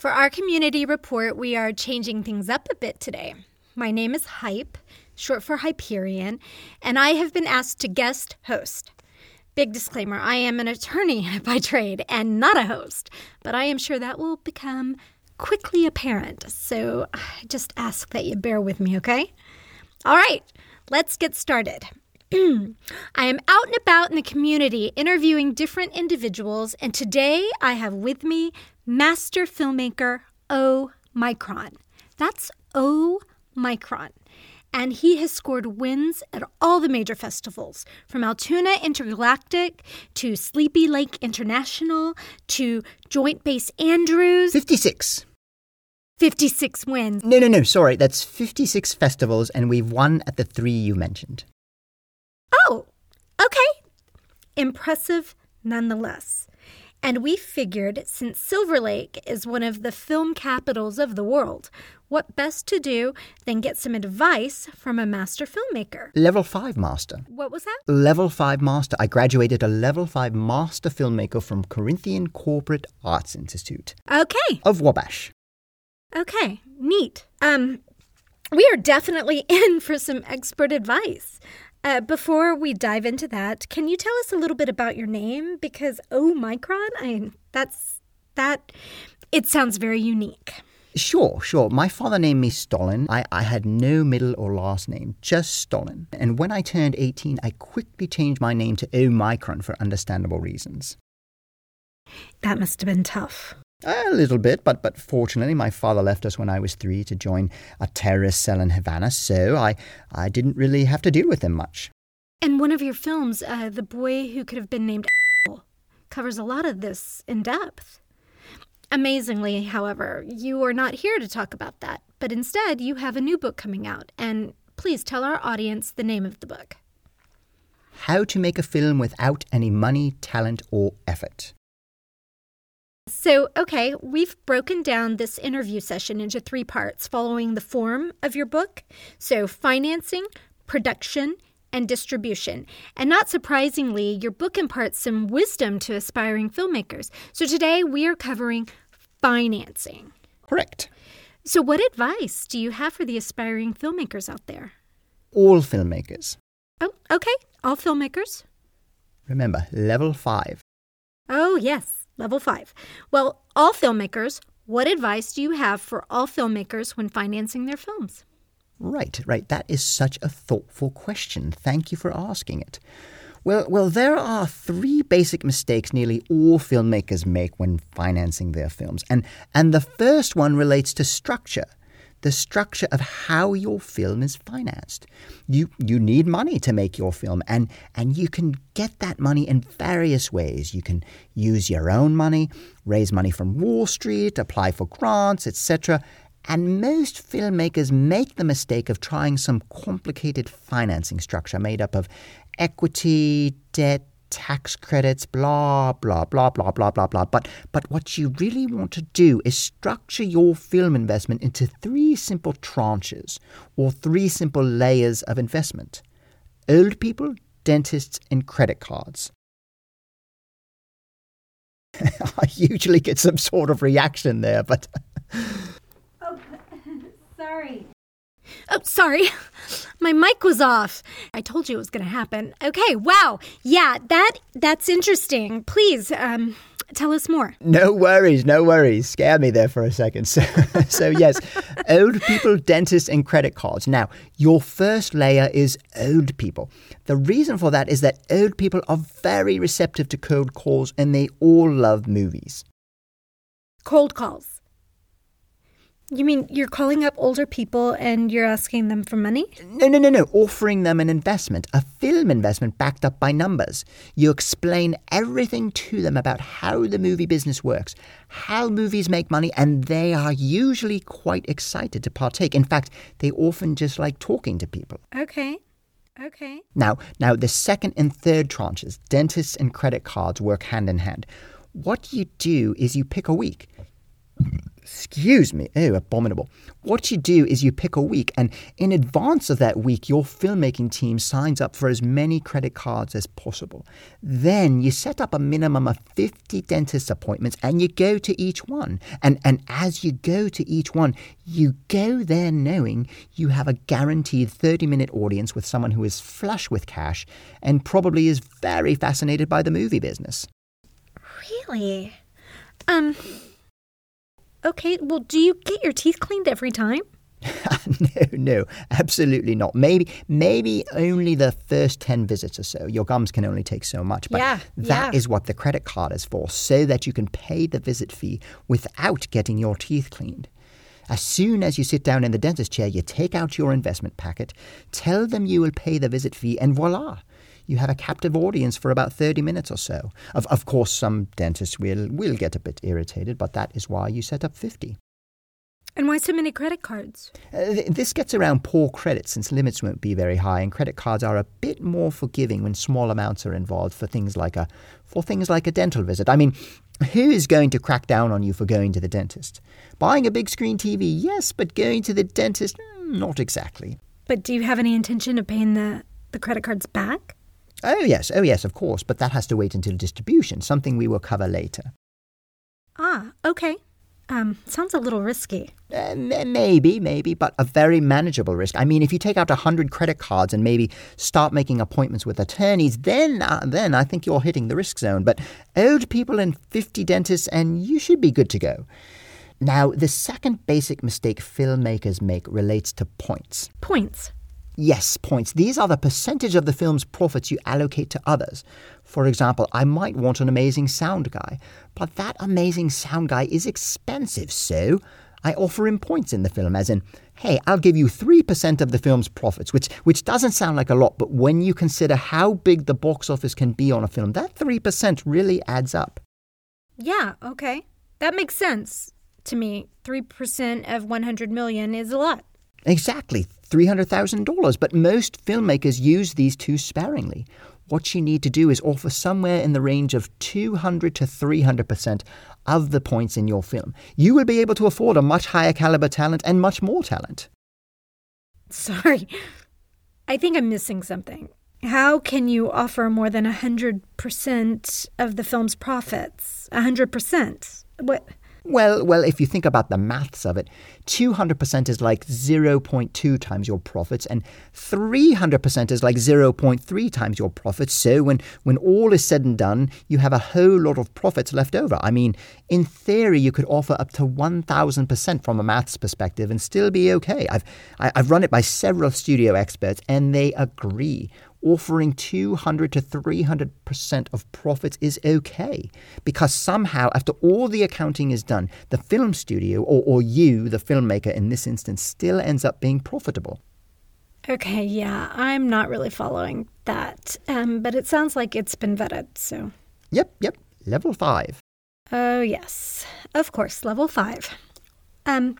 For our community report, we are changing things up a bit today. My name is Hype, short for Hyperion, and I have been asked to guest host. Big disclaimer I am an attorney by trade and not a host, but I am sure that will become quickly apparent. So I just ask that you bear with me, okay? All right, let's get started. I am out and about in the community interviewing different individuals, and today I have with me master filmmaker O Micron. That's O Micron. And he has scored wins at all the major festivals, from Altoona Intergalactic to Sleepy Lake International to Joint Base Andrews. 56. 56 wins. No, no, no, sorry. That's 56 festivals, and we've won at the three you mentioned. Oh, okay. Impressive nonetheless. And we figured since Silver Lake is one of the film capitals of the world, what best to do than get some advice from a master filmmaker? Level 5 master. What was that? Level 5 master. I graduated a level 5 master filmmaker from Corinthian Corporate Arts Institute Okay. of Wabash. Okay. Neat. Um we are definitely in for some expert advice. Uh, before we dive into that, can you tell us a little bit about your name? Because Omicron, I that's that. It sounds very unique. Sure, sure. My father named me Stalin. I, I had no middle or last name, just Stalin. And when I turned 18, I quickly changed my name to Omicron for understandable reasons. That must have been tough. A little bit, but but fortunately, my father left us when I was three to join a terrorist cell in Havana, so I I didn't really have to deal with him much. And one of your films, uh, The Boy Who Could Have Been Named covers a lot of this in depth. Amazingly, however, you are not here to talk about that, but instead you have a new book coming out. And please tell our audience the name of the book. How to make a film without any money, talent, or effort. So, okay, we've broken down this interview session into three parts following the form of your book. So, financing, production, and distribution. And not surprisingly, your book imparts some wisdom to aspiring filmmakers. So, today we are covering financing. Correct. So, what advice do you have for the aspiring filmmakers out there? All filmmakers. Oh, okay, all filmmakers. Remember, level 5. Oh, yes, level five. Well, all filmmakers, what advice do you have for all filmmakers when financing their films? Right, right. That is such a thoughtful question. Thank you for asking it. Well, well, there are three basic mistakes nearly all filmmakers make when financing their films. And and the first one relates to structure. The structure of how your film is financed. You you need money to make your film and and you can get that money in various ways. You can use your own money, raise money from Wall Street, apply for grants, etc. And most filmmakers make the mistake of trying some complicated financing structure made up of equity, debt, tax credits, blah, blah, blah, blah, blah, blah, blah. But, but what you really want to do is structure your film investment into three simple tranches or three simple layers of investment old people, dentists, and credit cards. I usually get some sort of reaction there, but. Oh, sorry. Oh, sorry. My mic was off. I told you it was going to happen. Okay, wow. Yeah, that that's interesting. Please, um tell us more. No worries, no worries. Scared me there for a second. So, so yes, old people, dentists, and credit cards. Now, your first layer is old people. The reason for that is that old people are very receptive to cold calls and they all love movies. Cold calls. You mean you're calling up older people and you're asking them for money? No, no, no, no. Offering them an investment, a film investment backed up by numbers. You explain everything to them about how the movie business works, how movies make money, and they are usually quite excited to partake. In fact, they often just like talking to people. Okay. Okay. Now, now the second and third tranches, dentists and credit cards work hand in hand. What you do is you pick a week. Excuse me. Oh, abominable. What you do is you pick a week, and in advance of that week, your filmmaking team signs up for as many credit cards as possible. Then you set up a minimum of 50 dentist appointments and you go to each one. And, and as you go to each one, you go there knowing you have a guaranteed 30 minute audience with someone who is flush with cash and probably is very fascinated by the movie business. Really? Um. Okay, well, do you get your teeth cleaned every time? no, no, absolutely not. Maybe, maybe only the first 10 visits or so. Your gums can only take so much. But Yeah, that yeah. is what the credit card is for, so that you can pay the visit fee without getting your teeth cleaned. As soon as you sit down in the dentist chair, you take out your investment packet, tell them you will pay the visit fee, and voila! You have a captive audience for about 30 minutes or so. Of, of course, some dentists will, will get a bit irritated, but that is why you set up 50. And why so many credit cards? Uh, th- this gets around poor credit since limits won't be very high, and credit cards are a bit more forgiving when small amounts are involved for things like a for things like a dental visit. I mean, who is going to crack down on you for going to the dentist? Buying a big screen TV, yes, but going to the dentist, mm, not exactly. But do you have any intention of paying the, the credit cards back? Oh yes, oh yes, of course, but that has to wait until distribution, something we will cover later. Ah, okay. Um, sounds a little risky. Uh, maybe, maybe, but a very manageable risk. I mean, if you take out a hundred credit cards and maybe start making appointments with attorneys, then uh, then I think you're hitting the risk zone. But old people and fifty dentists, and you should be good to go. Now, the second basic mistake filmmakers make relates to points. Points. Yes, points. These are the percentage of the film's profits you allocate to others. For example, I might want an amazing sound guy, but that amazing sound guy is expensive, so I offer him points in the film, as in, hey, I'll give you 3% of the film's profits, which, which doesn't sound like a lot, but when you consider how big the box office can be on a film, that 3% really adds up. Yeah, okay. That makes sense to me. 3% of 100 million is a lot. Exactly, $300,000. But most filmmakers use these too sparingly. What you need to do is offer somewhere in the range of 200 to 300% of the points in your film. You will be able to afford a much higher caliber talent and much more talent. Sorry. I think I'm missing something. How can you offer more than 100% of the film's profits? 100%? What? Well, well, if you think about the maths of it, 200% is like 0.2 times your profits, and 300% is like 0.3 times your profits. So when, when all is said and done, you have a whole lot of profits left over. I mean, in theory, you could offer up to 1,000% from a maths perspective and still be okay. I've, I, I've run it by several studio experts, and they agree offering 200 to 300% of profits is okay. Because somehow, after all the accounting is done, the film studio, or, or you, the filmmaker in this instance, still ends up being profitable. Okay, yeah, I'm not really following that. Um, but it sounds like it's been vetted, so. Yep, yep, level five. Oh, yes. Of course, level five. Um,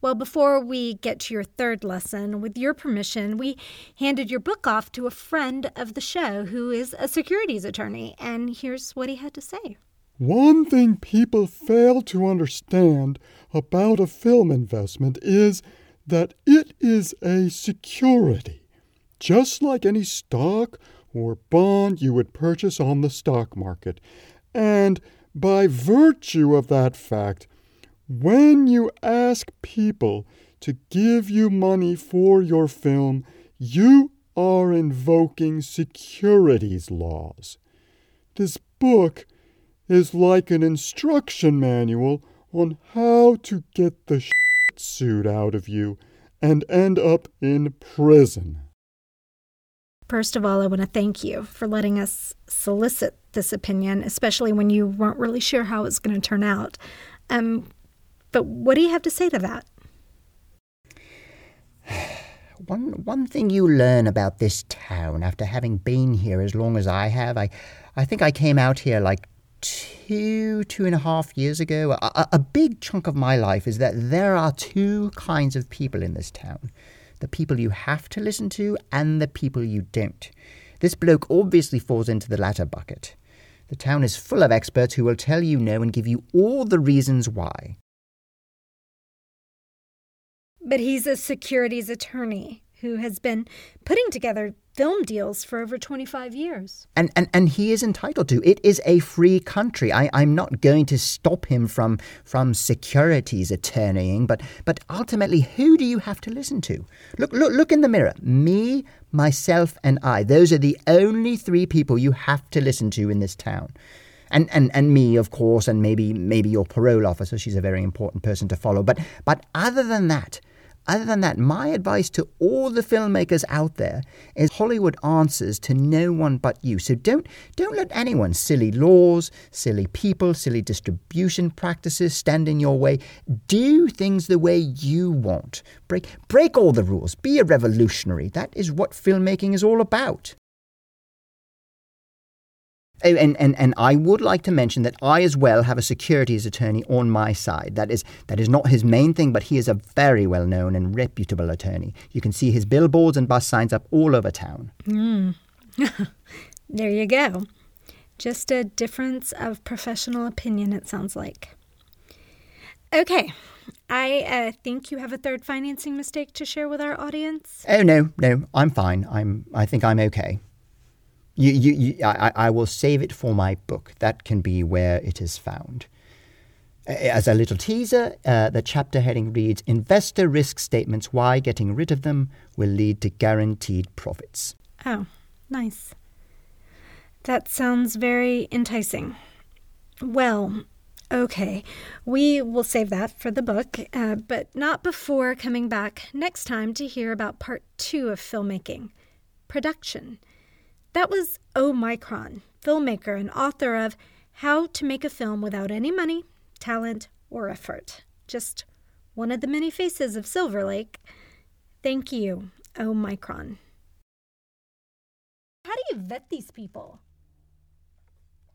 well, before we get to your third lesson, with your permission, we handed your book off to a friend of the show who is a securities attorney, and here's what he had to say. One thing people fail to understand about a film investment is that it is a security, just like any stock or bond you would purchase on the stock market. And by virtue of that fact, when you ask people to give you money for your film, you are invoking securities laws. This book is like an instruction manual on how to get the shit suit out of you and end up in prison. First of all, I want to thank you for letting us solicit this opinion, especially when you weren't really sure how it was going to turn out. Um, but what do you have to say to that? One, one thing you learn about this town after having been here as long as I have, I, I think I came out here like two, two and a half years ago. A, a- big chunk of my life is that there are two kinds of people in this town the people you have to listen to and the people you don't. This bloke obviously falls into the latter bucket. The town is full of experts who will tell you no and give you all the reasons why. But he's a securities attorney who has been putting together film deals for over 25 years. And, and, and he is entitled to. It is a free country. I, I'm not going to stop him from, from securities attorneying, but, but ultimately, who do you have to listen to? Look, look, look in the mirror. Me, myself, and I. Those are the only three people you have to listen to in this town. And, and, and me, of course, and maybe maybe your parole officer. She's a very important person to follow. But but other than that, other than that, my advice to all the filmmakers out there is Hollywood answers to no one but you. So don't don't let anyone silly laws, silly people, silly distribution practices stand in your way. Do things the way you want. Break break all the rules. Be a revolutionary. That is what filmmaking is all about. And, and, and I would like to mention that I as well have a securities attorney on my side. That is that is not his main thing, but he is a very well known and reputable attorney. You can see his billboards and bus signs up all over town. Mm. there you go. Just a difference of professional opinion, it sounds like. Okay, I uh, think you have a third financing mistake to share with our audience. Oh no, no, I'm fine. I'm. I think I'm okay. You, you, you, I, I will save it for my book. That can be where it is found. As a little teaser, uh, the chapter heading reads Investor Risk Statements Why Getting Rid of Them Will Lead to Guaranteed Profits. Oh, nice. That sounds very enticing. Well, okay, we will save that for the book, uh, but not before coming back next time to hear about part two of filmmaking production. That was Omicron, filmmaker and author of How to Make a Film Without Any Money, Talent, or Effort. Just one of the many faces of Silver Lake. Thank you, Omicron. How do you vet these people?